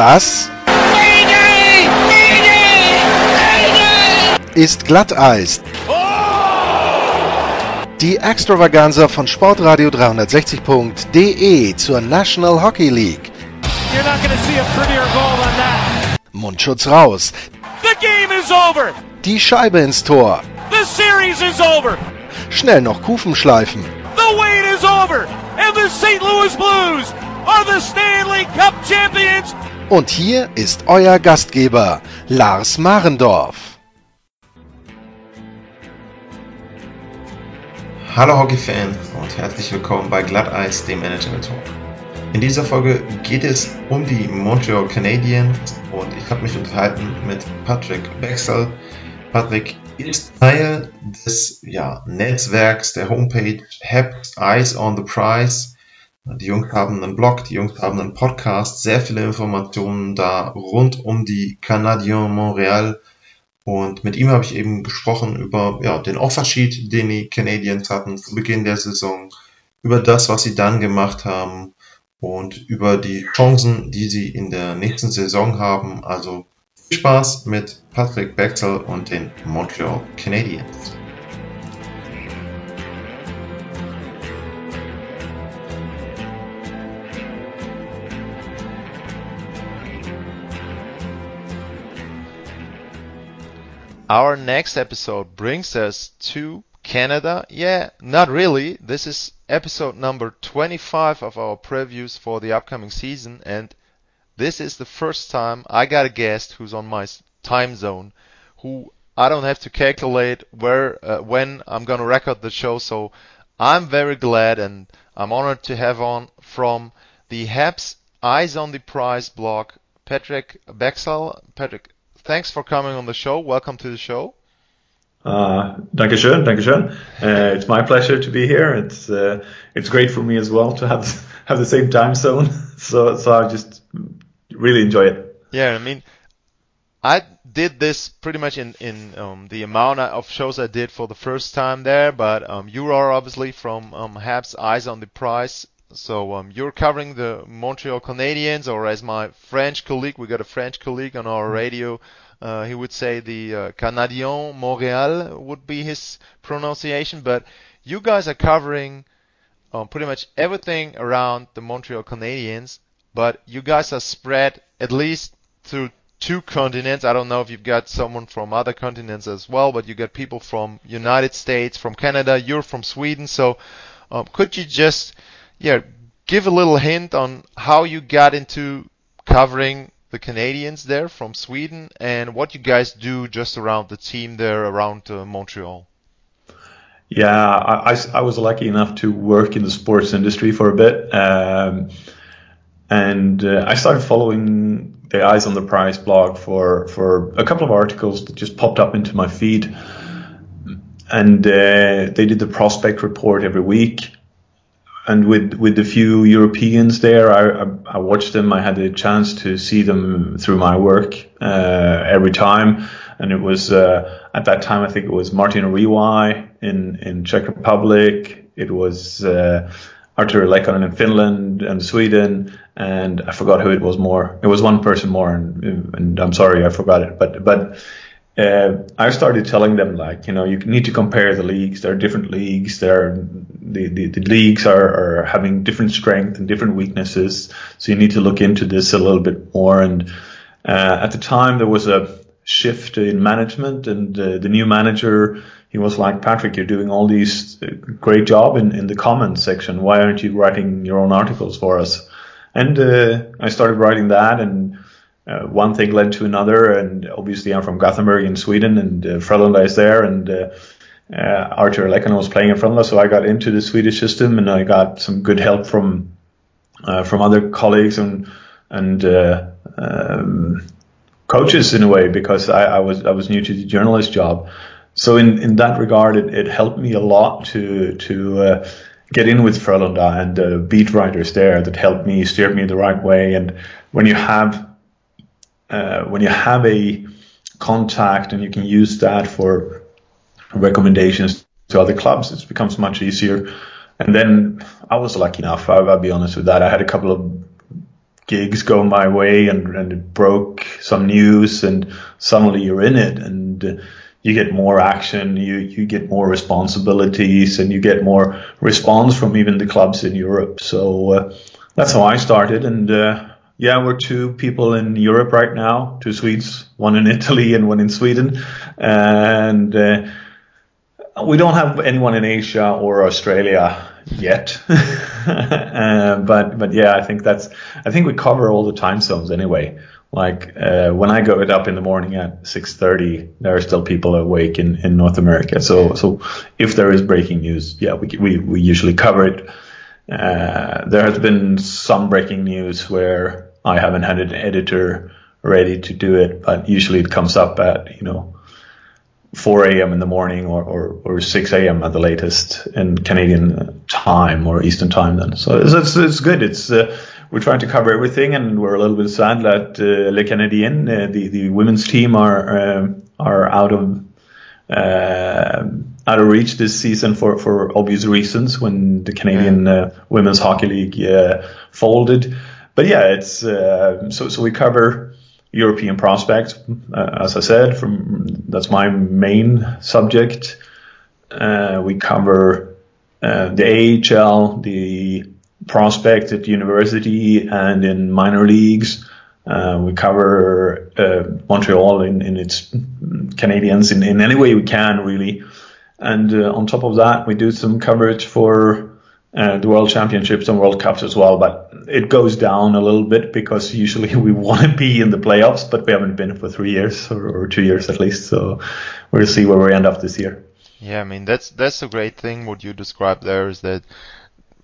Das ist Glatteis. Die Extravaganza von Sportradio 360.de zur National Hockey League. You're not going to see a prettier goal than that. Mundschutz raus. The game is over. Die Scheibe ins Tor. The series is over. Schnell noch Kufen schleifen. Und hier ist euer Gastgeber, Lars Marendorf. Hallo Hockey-Fan und herzlich willkommen bei Glatteis, dem Management Talk. In dieser Folge geht es um die Montreal Canadiens und ich habe mich unterhalten mit Patrick Bexel. Patrick ist Teil des ja, Netzwerks der Homepage Haps Eyes on the Prize. Die Jungs haben einen Blog, die Jungs haben einen Podcast, sehr viele Informationen da rund um die Canadiens Montreal. Und mit ihm habe ich eben gesprochen über ja, den Offersheet, den die Canadiens hatten zu Beginn der Saison, über das, was sie dann gemacht haben und über die Chancen, die sie in der nächsten Saison haben. Also viel Spaß mit Patrick Bexel und den Montreal Canadiens. Our next episode brings us to Canada. Yeah, not really. This is episode number 25 of our previews for the upcoming season, and this is the first time I got a guest who's on my time zone, who I don't have to calculate where uh, when I'm gonna record the show. So I'm very glad and I'm honored to have on from the Habs Eyes on the Prize blog, Patrik Bexell. Patrik, thanks for coming on the show. Welcome to the show. Uh, Dankeschön, Dankeschön. Uh, it's my pleasure to be here. It's uh, it's great for me as well to have have the same time zone. so so I just really enjoy it. Yeah, I mean, I did this pretty much in in um, the amount of shows I did for the first time there, but um, you are obviously from um, Habs Eyes on the Prize. So um, you're covering the Montreal Canadiens, or as my French colleague, we got a French colleague on our radio. Uh, he would say the uh, Canadien Montréal would be his pronunciation, but you guys are covering um, pretty much everything around the Montreal Canadiens, but you guys are spread at least through two continents. I don't know if you've got someone from other continents as well, but you got people from United States, from Canada, you're from Sweden. So um, could you just, yeah, give a little hint on how you got into covering the Canadians there from Sweden and what you guys do just around the team there around uh, Montreal? Yeah, I, I, I, was lucky enough to work in the sports industry for a bit. Um, and uh, I started following the Eyes on the Prize blog for, for a couple of articles that just popped up into my feed. And uh, they did the prospect report every week. And with, with the few Europeans there, I, I, I watched them. I had the chance to see them through my work uh, every time. And it was uh, at that time, I think it was Martin Réway in, in Czech Republic. It was uh, Artturi Lehkonen in Finland and Sweden, and I forgot who it was more. It was one person more, and, and I'm sorry I forgot it. But but uh, I started telling them like you know you need to compare the leagues. There are different leagues. There are, the, the the leagues are, are having different strengths and different weaknesses. So you need to look into this a little bit more. And uh, at the time there was a shift in management, and uh, the new manager he was like, Patrik, you're doing all these uh, great job in, in the comments section. Why aren't you writing your own articles for us? And uh, I started writing that, and uh, one thing led to another. And obviously, I'm from Gothenburg in Sweden, and uh, Frölunda is there, and uh, uh, Artturi Lehkonen was playing in Frölunda, so I got into the Swedish system, and I got some good help from uh, from other colleagues and and um, coaches in a way because I, I was I was new to the journalist job so in, in that regard, it, it helped me a lot to to uh, get in with Frölunda and the beat writers there that helped me steer me the right way. And when you have uh, when you have a contact and you can use that for recommendations to other clubs, it becomes much easier. And then I was lucky enough. I'll, I'll be honest with that. I had a couple of gigs go my way and, and it broke some news and suddenly you're in it and uh, you get more action, you, you get more responsibilities and you get more response from even the clubs in Europe. So uh, that's how I started. And uh, yeah, we're two people in Europe right now, two Swedes, one in Italy and one in Sweden. And uh, we don't have anyone in Asia or Australia yet. uh, but but yeah, I think that's I think we cover all the time zones anyway. Like uh, when I go up in the morning at 6:30, there are still people awake in, in North America. So so if there is breaking news, yeah, we we, we usually cover it. Uh, there has been some breaking news where I haven't had an editor ready to do it, but usually it comes up at you know 4 a.m. in the morning or, or, or 6 a.m. at the latest in Canadian time or Eastern time then. So it's, it's, it's good. It's, uh, we're trying to cover everything and we're a little bit sad that uh, Le Canadien, uh, the, the women's team are, um, are out of, uh, out of reach this season for, for obvious reasons when the Canadian uh, Women's Hockey League uh, folded. But yeah, it's, so, so we cover, European prospects, uh, as I said, from that's my main subject. Uh, we cover uh, the AHL, the prospect at university and in minor leagues. Uh, we cover uh, Montreal in, in its Canadiens in, in any way we can, really. And uh, on top of that, we do some coverage for uh, the World Championships and World Cups as well, but it goes down a little bit because usually we want to be in the playoffs, but we haven't been for three years or, or, two years at least. So we'll see where we end up this year. Yeah, I mean that's that's a great thing. What you described there is that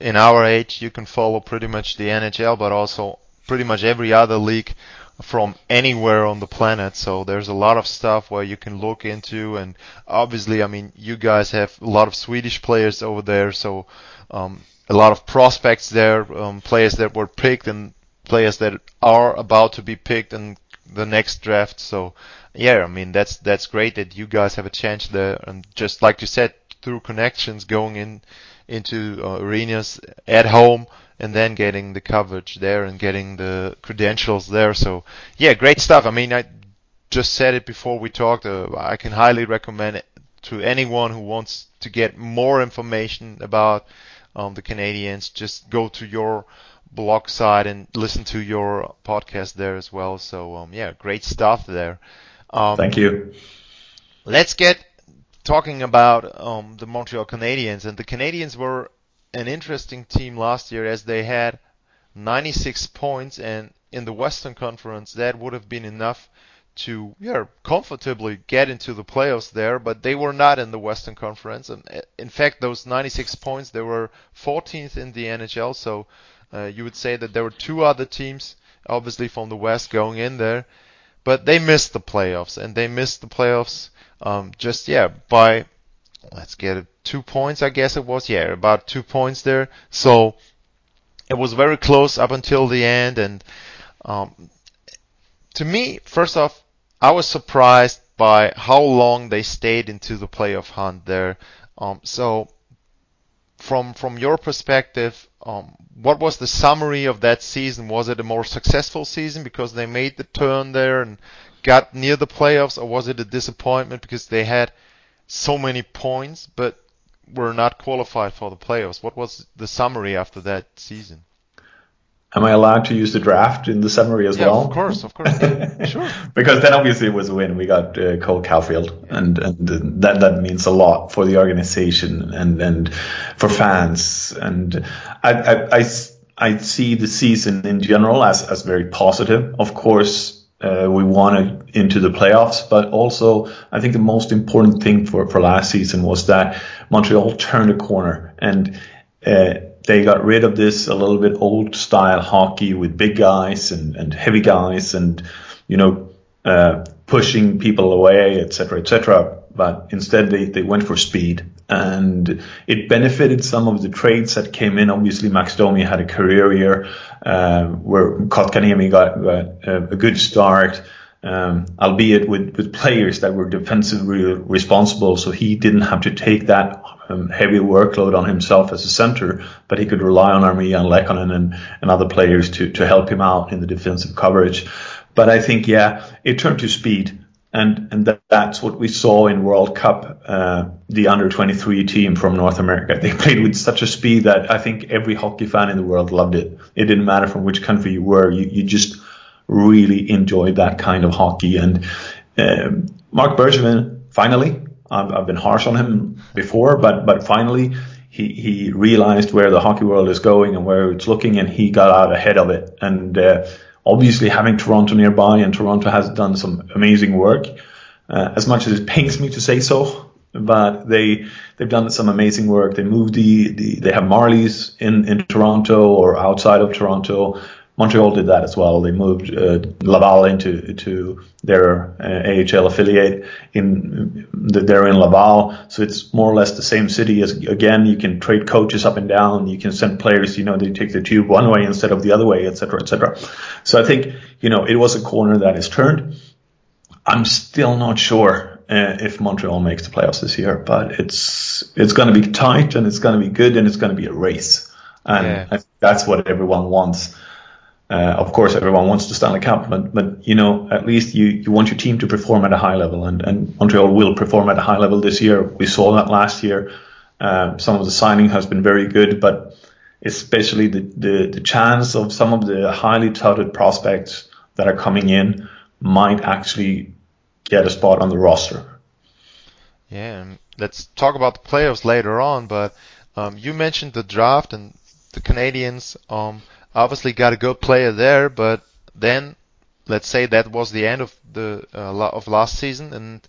in our age you can follow pretty much the NHL, but also pretty much every other league from anywhere on the planet. So there's a lot of stuff where you can look into, and obviously, I mean, you guys have a lot of Swedish players over there, so um, a lot of prospects there, um, players that were picked and players that are about to be picked in the next draft. So yeah, I mean that's that's great that you guys have a chance there, and just like you said, through connections going in into uh, arenas at home and then getting the coverage there and getting the credentials there. So yeah, great stuff. I mean, I just said it before we talked. Uh, I can highly recommend it to anyone who wants to get more information about um, the Canadians, just go to your blog site and listen to your podcast there as well. So um, yeah, great stuff there. Um, Thank you. Let's get talking about um, the Montreal Canadiens, and the Canadiens were an interesting team last year as they had 96 points, and in the Western Conference that would have been enough to yeah, comfortably get into the playoffs there, but they were not in the Western Conference. And uh, in fact, those 96 points, they were 14th in the NHL. So uh, you would say that there were two other teams, obviously from the West, going in there, but they missed the playoffs, and they missed the playoffs um, just yeah by let's get it two points, I guess it was. Yeah, about two points there. So it was very close up until the end, and um, to me, first off, I was surprised by how long they stayed into the playoff hunt there. Um, so, from from your perspective, um, what was the summary of that season? Was it a more successful season because they made the turn there and got near the playoffs, or was it a disappointment because they had so many points but were not qualified for the playoffs? What was the summary after that season? Am I allowed to use the draft in the summary as yeah, well? Of course, of course, sure. because then obviously it was a win. We got uh, Cole Caufield, yeah. and and that that means a lot for the organization and and for fans. And I I, I, I see the season in general as as very positive. Of course, uh, we wanted into the playoffs, but also I think the most important thing for, for last season was that Montreal turned a corner and uh, they got rid of this a little bit old style hockey with big guys and, and heavy guys and, you know, uh, pushing people away, etc., etc. But instead they, they went for speed and it benefited some of the trades that came in. Obviously, Max Domi had a career year, uh, where Kotkaniemi got, got a, a, good start. Um, albeit with, with players that were defensively responsible. So he didn't have to take that um, heavy workload on himself as a center, but he could rely on Armia and Lehkonen and, and other players to, to help him out in the defensive coverage. But I think, yeah, it turned to speed. And, and that, that's what we saw in World Cup, uh, the under 23 team from North America. They played with such a speed that I think every hockey fan in the world loved it. It didn't matter from which country you were. You, you just really enjoyed that kind of hockey. And um, Marc Bergevin, finally, I've, I've, been harsh on him before, but but finally he he realized where the hockey world is going and where it's looking, and he got out ahead of it. And uh, obviously, having Toronto nearby, and Toronto has done some amazing work. Uh, as much as it pains me to say so, but they they've done some amazing work. They moved the, the they have Marlies in in Toronto or outside of Toronto. Montreal did that as well. They moved uh, Laval into to their uh, AHL affiliate. In they're in Laval, so it's more or less the same city. As again, you can trade coaches up and down. You can send players. You know, they take the tube one way instead of the other way, etc., etc. So I think you know it was a corner that is turned. I'm still not sure uh, if Montreal makes the playoffs this year, but it's it's going to be tight and it's going to be good and it's going to be a race, and yeah. that's what everyone wants. Uh, of course, everyone wants to Stanley Cup, but, but you know, at least you, you want your team to perform at a high level, and, and Montreal will perform at a high level this year. We saw that last year. Uh, some of the signing has been very good, but especially the, the, the chance of some of the highly touted prospects that are coming in might actually get a spot on the roster. Yeah, let's talk about the playoffs later on, but um, you mentioned the draft and the Canadians. Um, obviously got a good player there, but then let's say that was the end of the uh, of last season, and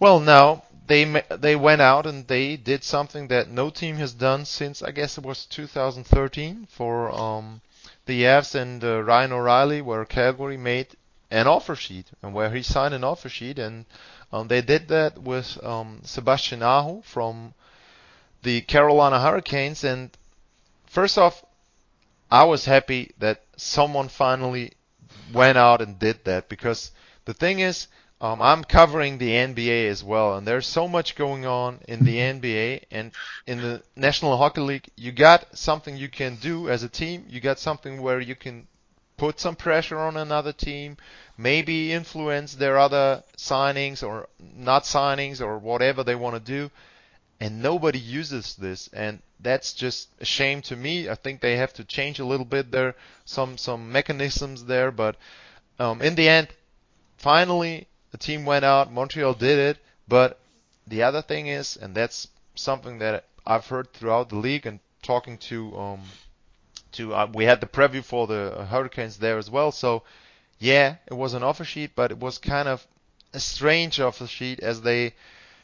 well now they they went out and they did something that no team has done since I guess it was 2013 for um, the Avs and uh, Ryan O'Reilly, where Calgary made an offer sheet and where he signed an offer sheet, and um, they did that with um, Sebastian Aho from the Carolina Hurricanes, and first off, I was happy that someone finally went out and did that because the thing is, um, I'm covering the NBA as well, and there's so much going on in the NBA and in the National Hockey League. You got something you can do as a team. You got something where you can put some pressure on another team, maybe influence their other signings or not signings or whatever they want to do and nobody uses this and that's just a shame to me. I think they have to change a little bit there, some some mechanisms there, but um, in the end, finally the team went out. Montreal did it, but the other thing is, and that's something that I've heard throughout the league and talking to um to uh, we had the preview for the Hurricanes there as well. So yeah, it was an offer sheet, but it was kind of a strange offer sheet as they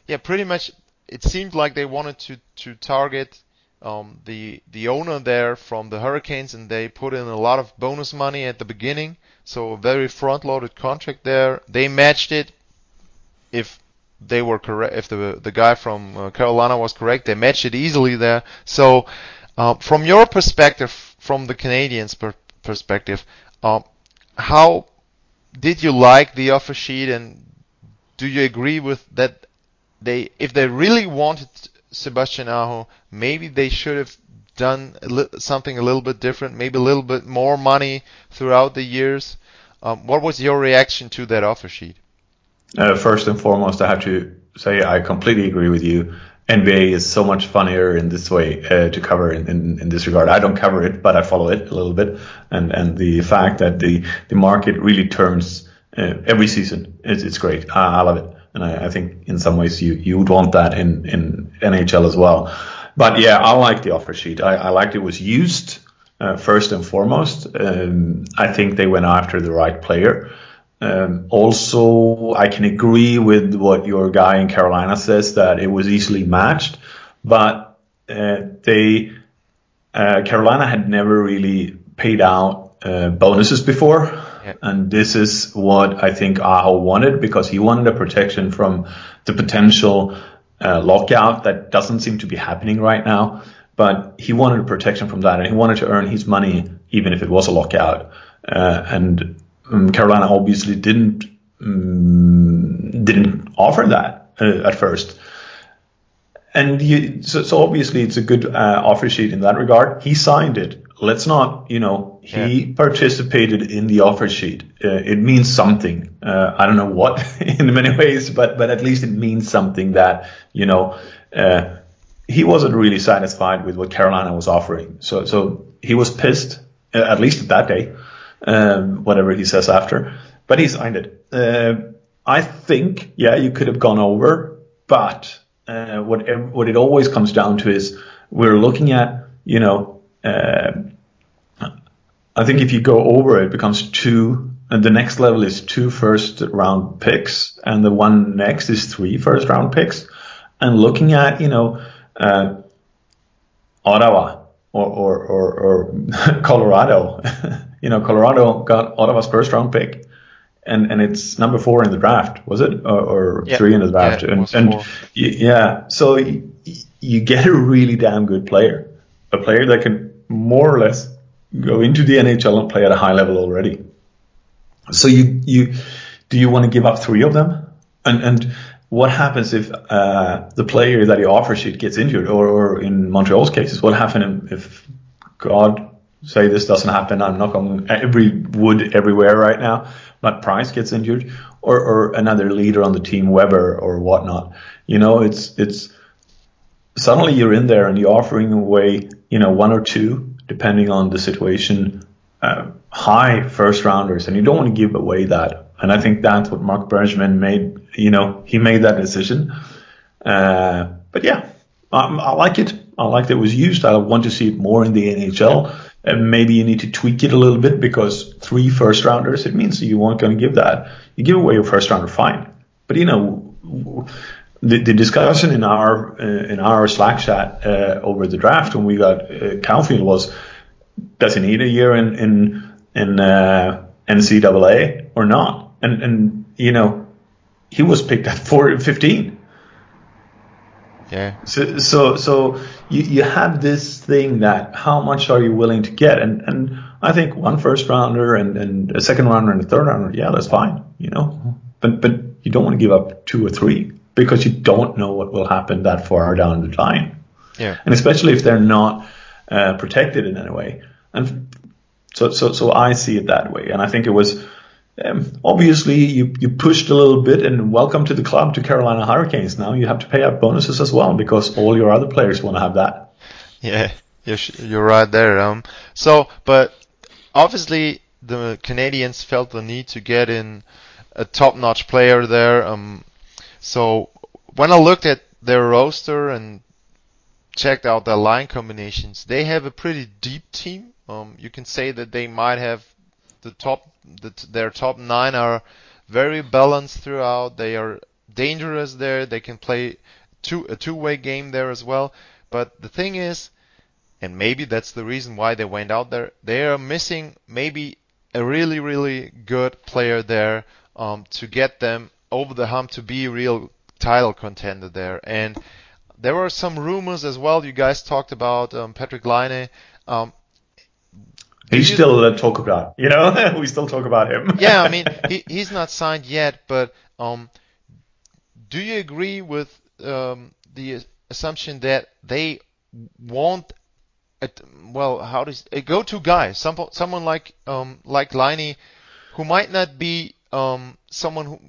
yeah pretty much it seemed like they wanted to to target um, the the owner there from the Hurricanes, and they put in a lot of bonus money at the beginning, so a very front-loaded contract there. They matched it. If they were correct, if the the guy from uh, Carolina was correct, they matched it easily there. So, uh, from your perspective, from the Canadians' per- perspective, uh, how did you like the offer sheet, and do you agree with that they if they really wanted Sebastian Aho, maybe they should have done a li- something a little bit different, maybe a little bit more money throughout the years. Um, what was your reaction to that offer sheet? Uh, first and foremost, I have to say I completely agree with you. NBA is so much funnier in this way uh, to cover in, in, in, this regard. I don't cover it, but I follow it a little bit, and and the fact that the the market really turns uh, every season, it's, it's great. I, I love it and I, I, think in some ways you you would want that in in NHL as well. But yeah, I like the offer sheet. I, I liked it was used uh, first and foremost. Um, I think they went after the right player. Um, also, I can agree with what your guy in Carolina says that it was easily matched, but uh, they uh, Carolina had never really paid out uh, bonuses before. And this is what I think Aho wanted because he wanted a protection from the potential uh, lockout that doesn't seem to be happening right now. But he wanted a protection from that and he wanted to earn his money even if it was a lockout. Uh, and um, Carolina obviously didn't mm, didn't offer that uh, at first. And so, so, obviously it's a good uh, offer sheet in that regard. He signed it. Let's not, you know, he yeah. participated in the offer sheet. Uh, it means something. Uh, I don't know what in many ways, but but at least it means something that you know uh, he wasn't really satisfied with what Carolina was offering. So so he was pissed uh, at least that day, um, whatever he says after. But he signed it. Uh, I think, yeah, you could have gone over, but uh, what what it always comes down to is we're looking at, you know, uh, I think if you go over, it becomes two, and the next level is two first round picks, and the one next is three first round picks, and looking at, you know, uh, Ottawa or or, or, or Colorado, you know, Colorado got Ottawa's first round pick and and it's number four in the draft, was it, or, or yeah. three in the draft? Yeah, and, and yeah, so you, you get a really damn good player, a player that can more or less go into the NHL and play at a high level already. So you you do you want to give up three of them? And and what happens if uh, the player that he offers you gets injured, or, or in Montreal's cases, what happens if God say this doesn't happen? I'm not on every wood everywhere right now but Price gets injured, or, or another leader on the team, Weber or whatnot. You know, it's it's suddenly you're in there and you're offering away, you know, one or two, depending on the situation, uh, high first rounders, and you don't want to give away that. And I think that's what Marc Bergevin made. You know, he made that decision. Uh, but yeah, I, I like it. I like that it was used. I want to see it more in the NHL and maybe you need to tweak it a little bit because three first rounders, it means you weren't going to give that. You give away your first rounder, fine. But you know, the, the discussion in our uh, in our Slack chat uh, over the draft when we got uh, Caufield was, does he need a year in in in uh, NCAA or not? And and you know, he was picked at four, 15. Yeah. So so so you, you have this thing that how much are you willing to get? And and I think one first rounder and, and a second rounder and a third rounder, yeah, that's fine, you know. But but you don't want to give up two or three because you don't know what will happen that far down the line. Yeah. And especially if they're not uh, protected in any way. And so so so I see it that way. And I think it was um, obviously, you, you pushed a little bit, and welcome to the club to Carolina Hurricanes. Now you have to pay out bonuses as well because all your other players want to have that. Yeah, you're, you're right there. Um, so, but obviously the Canadians felt the need to get in a top-notch player there. Um, so when I looked at their roster and checked out their line combinations, they have a pretty deep team. Um, you can say that they might have the top the, their top nine are very balanced throughout. They are dangerous there. They can play two a two-way game there as well. But the thing is, and maybe that's the reason why they went out there. They are missing maybe a really really good player there um, to get them over the hump to be a real title contender there. And there were some rumors as well. You guys talked about um, Patrik Laine. Um, He's still uh, talk about, you know, we still talk about him. yeah, I mean, he, he's not signed yet, but um, do you agree with um, the assumption that they want, a, well, how does a go-to guy, some, someone like um, like Laine, who might not be um, someone who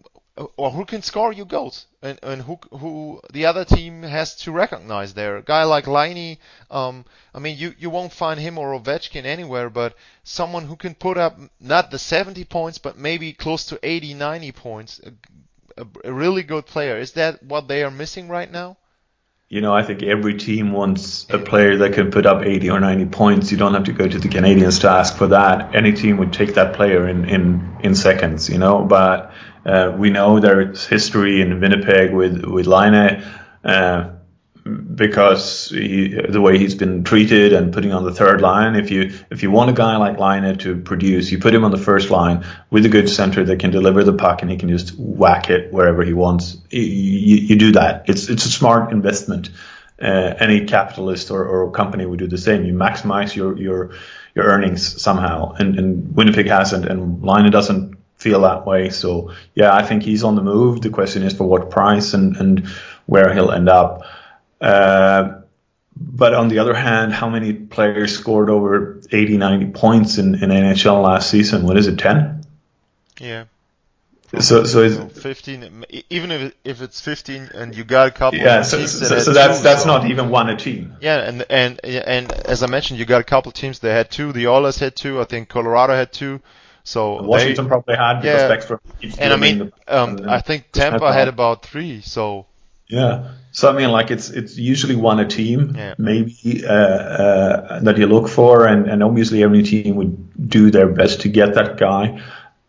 or who can score you goals and, and who who the other team has to recognize there. A guy like Laine, um, I mean, you, you won't find him or Ovechkin anywhere, but someone who can put up not the 70 points, but maybe close to 80, 90 points. A, a, a really good player. Is that what they are missing right now? You know, I think every team wants a player that can put up 80 or 90 points. You don't have to go to the Canadians to ask for that. Any team would take that player in, in, in seconds, you know, but uh, we know there's history in Winnipeg with with Laine uh, because he, the way he's been treated and putting on the third line. If you if you want a guy like Laine to produce, you put him on the first line with a good center that can deliver the puck and he can just whack it wherever he wants. You, you do that. It's it's a smart investment. Uh, any capitalist or, or company would do the same. You maximize your your your earnings somehow, and, and Winnipeg hasn't, and Laine doesn't feel that way. So yeah, I think he's on the move. The question is for what price and and where he'll end up. Uh, but on the other hand, how many players scored over 80, 90 points in, in NHL last season? What is it, 10? Yeah. So, so it's, 15, even if, if it's 15 and you got a couple yeah, of so, so, that so that's that's not even one a team. Yeah, and and and as I mentioned, you got a couple of teams that had two. The Oilers had two. I think Colorado had two. So Washington they, probably had because Yeah. Backstrom keeps and I mean, the- um, I think Tampa had about three. So Yeah. So I mean, like it's it's usually one a team, Yeah. maybe uh, uh, that you look for, and, and obviously every team would do their best to get that guy.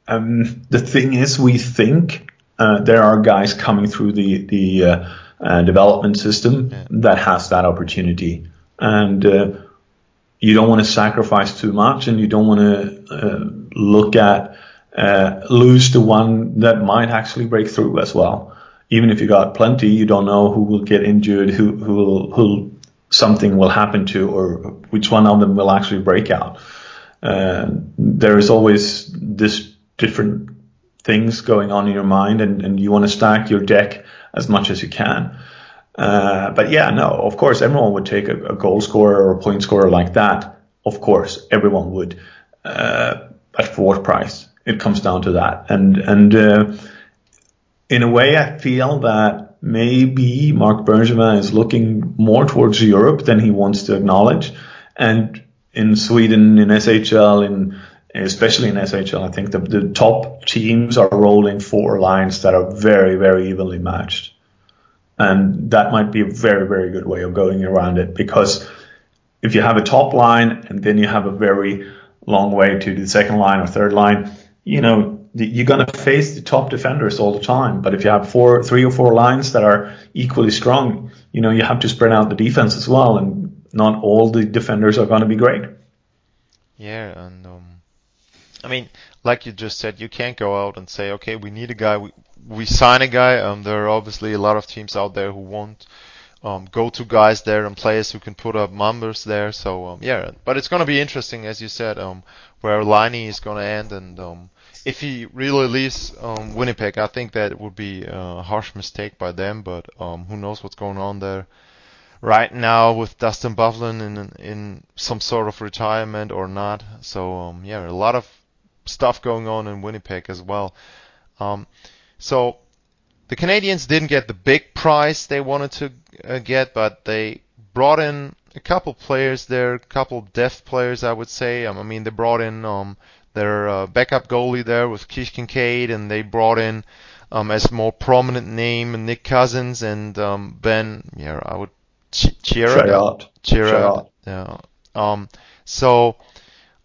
Um, the thing is, we think uh, there are guys coming through the the uh, uh, development system that has that opportunity, and uh, you don't want to sacrifice too much, and you don't want to uh, look at uh, lose the one that might actually break through as well. Even if you got plenty, you don't know who will get injured, who who will who something will happen to, or which one of them will actually break out. Uh, there is always this different things going on in your mind, and, and you want to stack your deck as much as you can. Uh, but yeah, no, of course, everyone would take a, a goal scorer or a point scorer like that. Of course, everyone would. Uh, at for what price? It comes down to that. And, and, uh, in a way, I feel that maybe Marc Bergevin is looking more towards Europe than he wants to acknowledge. And in Sweden, in SHL, in, especially in SHL, I think the, the top teams are rolling four lines that are very, very evenly matched and that might be a very very good way of going around it because if you have a top line and then you have a very long way to the second line or third line you know, you're going to face the top defenders all the time but if you have four three or four lines that are equally strong you know you have to spread out the defense as well and not all the defenders are going to be great yeah, and um, I mean, like you just said, you can't go out and say, okay, we need a guy. We sign a guy. Um, there are obviously a lot of teams out there who want um, go-to guys there and players who can put up numbers there. So um, yeah, but it's going to be interesting, as you said, um, where Laine is going to end, and um, if he really leaves um, Winnipeg, I think that would be a harsh mistake by them. But um, who knows what's going on there right now with Dustin Byfuglien in in some sort of retirement or not. So um, yeah, a lot of stuff going on in Winnipeg as well. Um, so the Canadians didn't get the big prize they wanted to uh, get, but they brought in a couple players there, a couple depth players, I would say. Um, I mean, they brought in um, their uh, backup goalie there with Keith Kinkaid, and they brought in um, as more prominent name Nick Cousins and um, Ben. Yeah, I would Ch- Chira. Chiarot. Chira. Chiarot. Yeah. Um. So,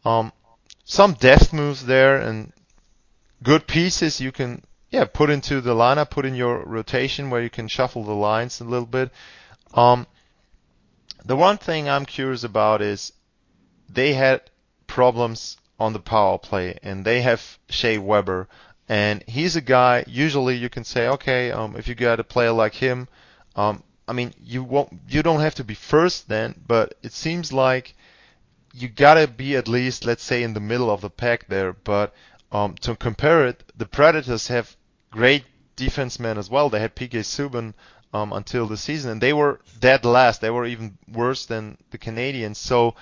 um, some depth moves there and good pieces you can yeah put into the lineup, put in your rotation where you can shuffle the lines a little bit. Um, the one thing I'm curious about is they had problems on the power play, and they have Shea Weber, and he's a guy. Usually, you can say, okay, um, if you got a player like him, um, I mean, you won't, you don't have to be first then, but it seems like you gotta be at least, let's say, in the middle of the pack there. But um, to compare it, the Predators have great defensemen as well. They had PK Subban um, until the season, and they were dead last. They were even worse than the Canadians. So,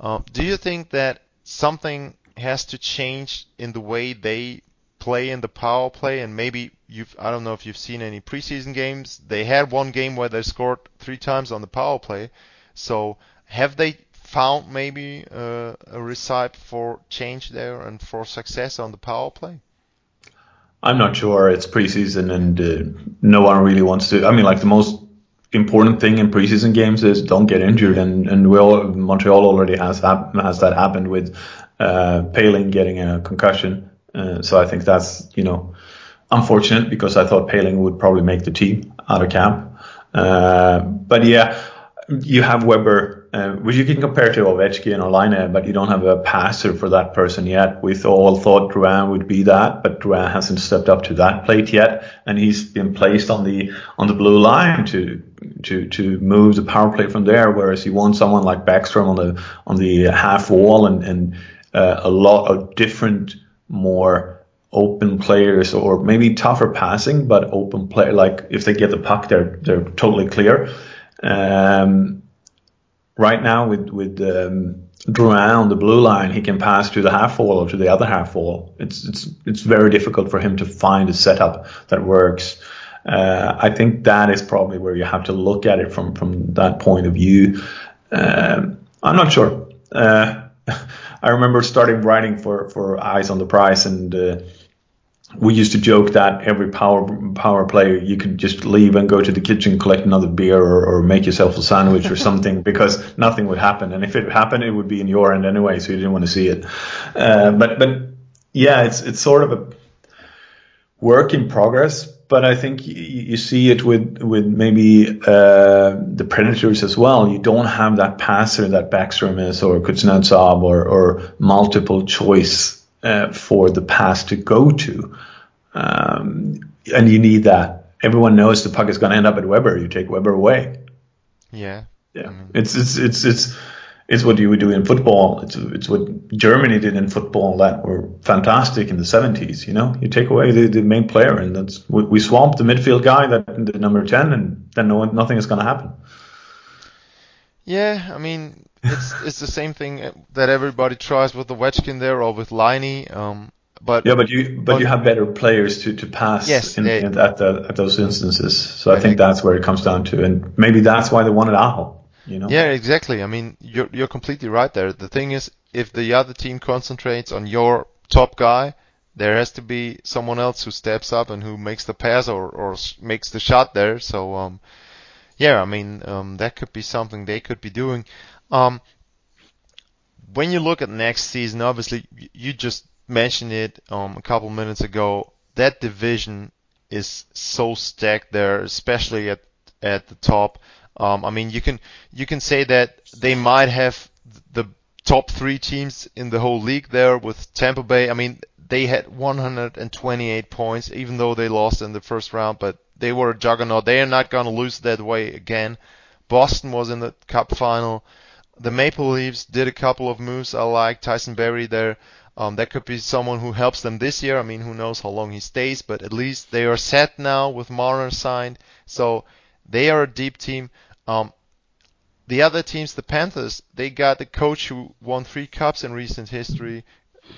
um, do you think that something has to change in the way they play in the power play? And maybe you've, I don't know if you've seen any preseason games. They had one game where they scored three times on the power play. So, have they found maybe uh, a recipe for change there and for success on the power play? I'm not sure. It's preseason, and uh, no one really wants to. I mean, like the most important thing in preseason games is don't get injured, and and we all, Montreal already has hap- has that happened with uh, Poehling getting a concussion. Uh, so I think that's you know unfortunate because I thought Poehling would probably make the team out of camp. Uh, but yeah, you have Weber, uh, which you can compare to Ovechkin or Laine, but you don't have a passer for that person yet. We all thought Drouin would be that, but Drouin hasn't stepped up to that plate yet, and he's been placed on the on the blue line to to to move the power play from there. Whereas you want someone like Backstrom on the on the half wall and and uh, a lot of different, more open players or maybe tougher passing, but open play. Like if they get the puck, they're they're totally clear. Um, right now with with um, Drouin on the blue line, he can pass to the half wall or to the other half wall. It's it's it's very difficult for him to find a setup that works. Uh, I think that is probably where you have to look at it from from that point of view. Um, I'm not sure. Uh, I remember starting writing for for Eyes on the Prize and. We used to joke that every power power player you could just leave and go to the kitchen collect another beer or, or make yourself a sandwich or something because nothing would happen and if it happened it would be in your end anyway so you didn't want to see it uh, but but yeah it's it's sort of a work in progress but I think you, you see it with with maybe uh, the Predators as well. You don't have that passer that Backstrom is or Kuznetsov or, or multiple choice uh, for the pass to go to. Um, and you need that. Everyone knows the puck is going to end up at Weber. You take Weber away. Yeah. Yeah. I mean, it's, it's, it's, it's, it's what you would do in football. It's, it's what Germany did in football that were fantastic in the 70s. You know, you take away the, the main player, and that's we, we swamp the midfield guy, that the number 10, and then no, nothing is going to happen. Yeah, I mean, it's it's the same thing that everybody tries with the Ovechkin there or with Laine. Um, but yeah, but you but you have better players to, to pass yes, in, at the, at those instances. So I, I think, think that's where it comes down to, and maybe that's why they wanted Aho. You know? Yeah, exactly. I mean, you're you're completely right there. The thing is, if the other team concentrates on your top guy, there has to be someone else who steps up and who makes the pass or or makes the shot there. So um, yeah, I mean um, that could be something they could be doing. Um, when you look at next season, obviously you just mentioned it um, a couple minutes ago. That division is so stacked there, especially at at the top. Um, I mean, you can you can say that they might have the top three teams in the whole league there with Tampa Bay. I mean, they had 128 points, even though they lost in the first round, but they were a juggernaut. They are not going to lose that way again. Boston was in the Cup final the Maple Leafs did a couple of moves I like. Tyson Barrie there. Um, that could be someone who helps them this year. I mean, who knows how long he stays, but at least they are set now with Marner signed. So they are a deep team. Um, the other teams, the Panthers, they got a coach who won three cups in recent history,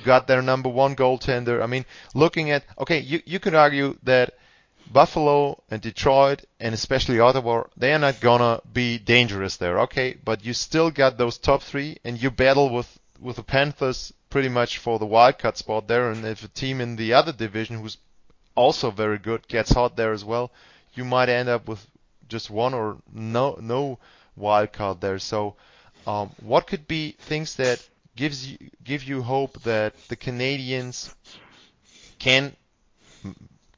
got their number one goaltender. I mean, looking at, okay, you, you could argue that Buffalo and Detroit and especially Ottawa, they are not gonna be dangerous there, okay? But you still got those top three, and you battle with with the Panthers pretty much for the wild card spot there. And if a team in the other division who's also very good gets hot there as well, you might end up with just one or no no wild card there. So, um, what could be things that gives you give you hope that the Canadians can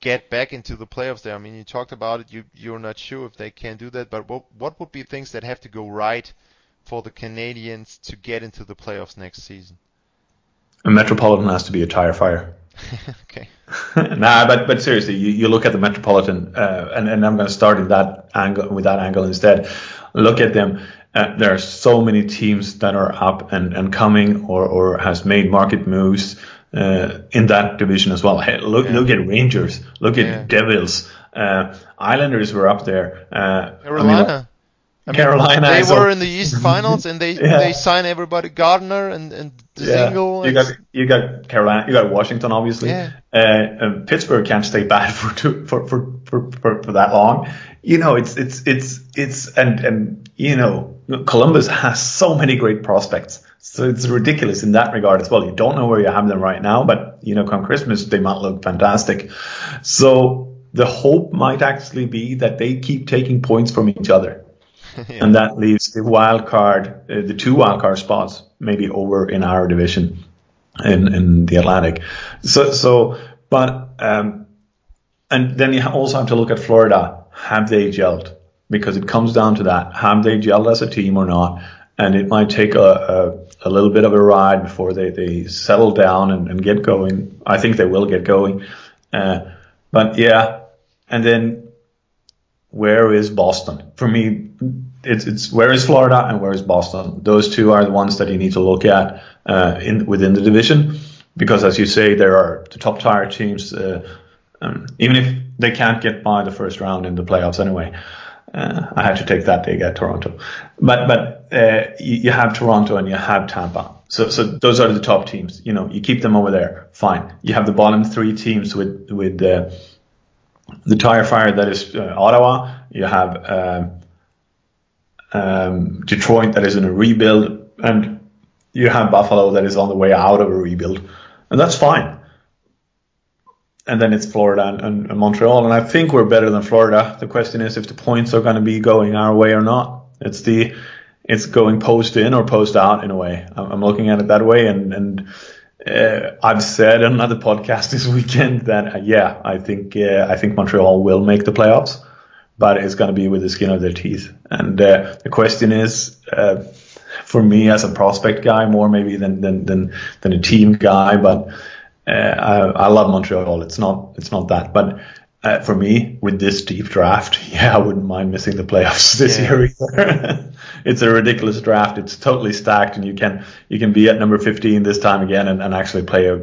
get back into the playoffs there? I mean, you talked about it. You you're not sure if they can do that, but what what would be things that have to go right for the Canadians to get into the playoffs next season? A Metropolitan has to be a tire fire. okay. nah, but but seriously, you, you look at the Metropolitan, uh, and and I'm going to start in that angle with that angle instead. Look at them. Uh, there are so many teams that are up and, and coming or, or has made market moves uh, in that division as well. Hey, look, yeah. look at Rangers, look at yeah. Devils, uh, Islanders were up there. Uh, Carolina. I mean, Carolina. They were in the East Finals and they yeah. they signed everybody Gardiner and and Dzingel. You got you got Carolina. You got Washington, obviously. Yeah. Uh, Pittsburgh can't stay bad for, two, for, for for for for that long. You know, it's it's it's it's and and you know Columbus has so many great prospects. So it's ridiculous in that regard as well. You don't know where you have them right now, but you know, come Christmas, they might look fantastic. So the hope might actually be that they keep taking points from each other. Yeah. And that leaves the wild card, uh, the two wild card spots, maybe over in our division in, in the Atlantic. So, so, but, um, and then you also have to look at Florida. Have they gelled? Because it comes down to that. Have they gelled as a team or not? and it might take a, a, a, little bit of a ride before they, they settle down and, and get going. I think they will get going. Uh, but yeah, and then where is Boston? For me, it's, it's where is Florida and where is Boston? Those two are the ones that you need to look at uh, in within the division. because as you say, there are the top tier teams. Uh, um, even if they can't get by the first round in the playoffs anyway, uh, I had to take that dig at Toronto. But but uh, you, you, have Toronto and you have Tampa. So so those are the top teams. You know, you keep them over there. Fine. You have the bottom three teams with with uh, the tire fire that is uh, Ottawa. You have um, um, Detroit that is in a rebuild, and you have Buffalo that is on the way out of a rebuild, and that's fine. And then it's Florida and, and, and Montreal, and I think we're better than Florida. The question is if the points are going to be going our way or not. It's the it's going post in or post out in a way. I'm looking at it that way, and and uh, I've said on another podcast this weekend that uh, yeah, I think uh, I think Montreal will make the playoffs, but it's going to be with the skin of their teeth. And uh, the question is, uh, for me as a prospect guy, more maybe than than than, than a team guy, but uh, I, I love Montreal. It's not it's not that, but. For me, with this deep draft, yeah, I wouldn't mind missing the playoffs this yeah. year either. it's a ridiculous draft. It's totally stacked, and you can you can be at number 15 this time again and, and actually play a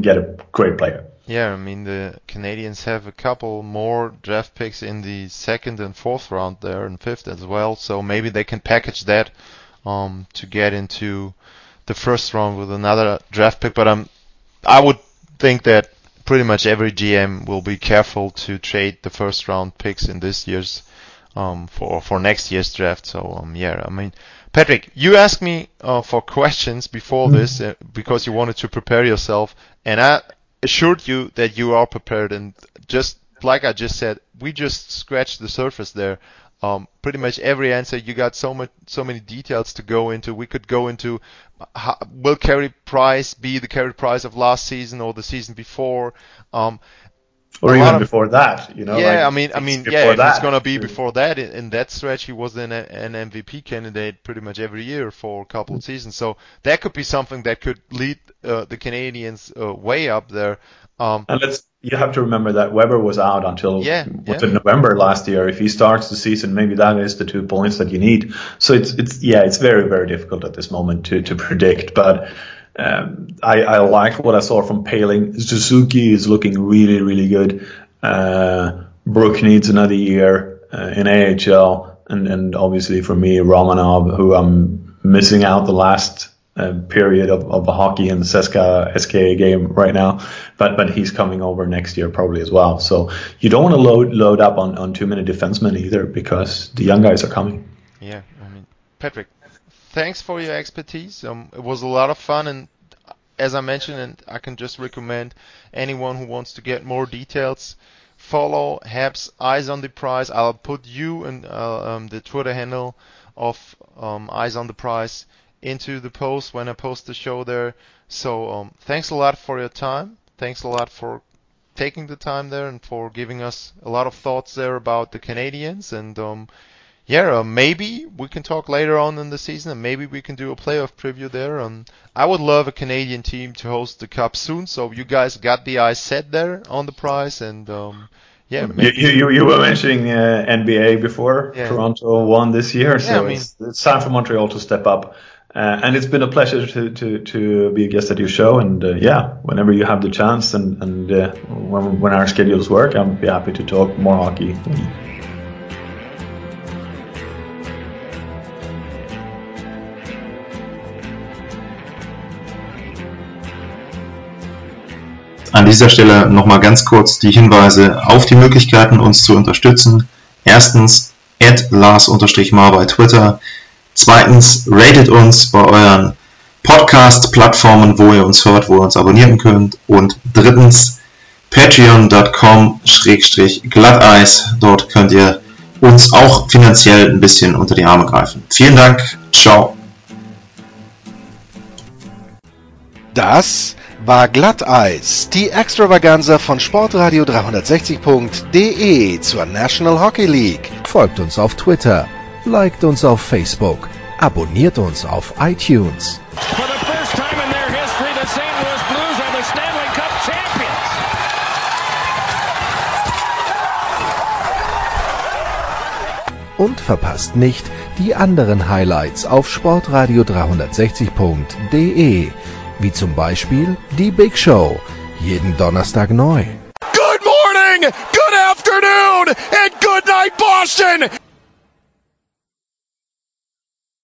get a great player. Yeah, I mean the Canadians have a couple more draft picks in the second and fourth round there and fifth as well, so maybe they can package that um, to get into the first round with another draft pick. But um, I would think that pretty much every GM will be careful to trade the first round picks in this year's um, for for next year's draft. So um, yeah, I mean, Patrik, you asked me uh, for questions before mm-hmm. this uh, because you wanted to prepare yourself, and I assured you that you are prepared. And just like I just said, we just scratched the surface there. Um, pretty much every answer you got so much so many details to go into. We could go into how, will Carey Price be the Carey Price of last season or the season before? Um, or even of, before that, you know. Yeah, like I mean, I mean, yeah, if it's gonna be before that in, in that stretch, he was an, an MVP candidate pretty much every year for a couple of seasons. So that could be something that could lead uh, the canadians uh, way up there. Um, and let's you have to remember that Weber was out until yeah, yeah. November last year. If he starts the season, maybe that is the two points that you need. So it's it's yeah, it's very very difficult at this moment to to predict, but. Um, I, I like what I saw from Poehling. Suzuki is looking really, really good. Uh, Brook needs another year uh, in AHL, and, and obviously for me, Romanov, who I'm missing out the last period of, of hockey in the CSKA SKA game right now, but but he's coming over next year probably as well. So you don't want to load load up on, on too many defensemen either because the young guys are coming. Yeah, I mean, Patrik, thanks for your expertise. Um, it was a lot of fun, and as I mentioned, and I can just recommend anyone who wants to get more details, follow Habs Eyes on the Prize. I'll put you and uh, um, the Twitter handle of um, Eyes on the Prize into the post when I post the show there. So um, thanks a lot for your time. Thanks a lot for taking the time there and for giving us a lot of thoughts there about the Canadians. and um, yeah, uh, maybe we can talk later on in the season, and maybe we can do a playoff preview there. Um, I would love a Canadian team to host the Cup soon, so you guys got the eyes set there on the prize, and um, yeah. You, you, you were mentioning uh, NBA before. Yeah. Toronto won this year, so yeah, I mean, it's, it's, time for Montreal to step up. Uh, and it's been a pleasure to, to, to be a guest at your show. And uh, yeah, whenever you have the chance and, and uh, when, when our schedules work, I'll be happy to talk more hockey. An dieser Stelle nochmal ganz kurz die Hinweise auf die Möglichkeiten, uns zu unterstützen. Erstens, at Lars-Mar bei Twitter. Zweitens, ratet uns bei euren Podcast-Plattformen, wo ihr uns hört, wo ihr uns abonnieren könnt. Und drittens, patreon.com-glatteis. Dort könnt ihr uns auch finanziell ein bisschen unter die Arme greifen. Vielen Dank. Ciao. Das war Glatteis, die Extravaganza von Sportradio 360.de zur National Hockey League. Folgt uns auf Twitter, liked uns auf Facebook, abonniert uns auf iTunes. Und verpasst nicht die anderen Highlights auf sportradio360.de wie zum Beispiel die Big Show, jeden Donnerstag neu. Good morning, good afternoon, and good night, Boston!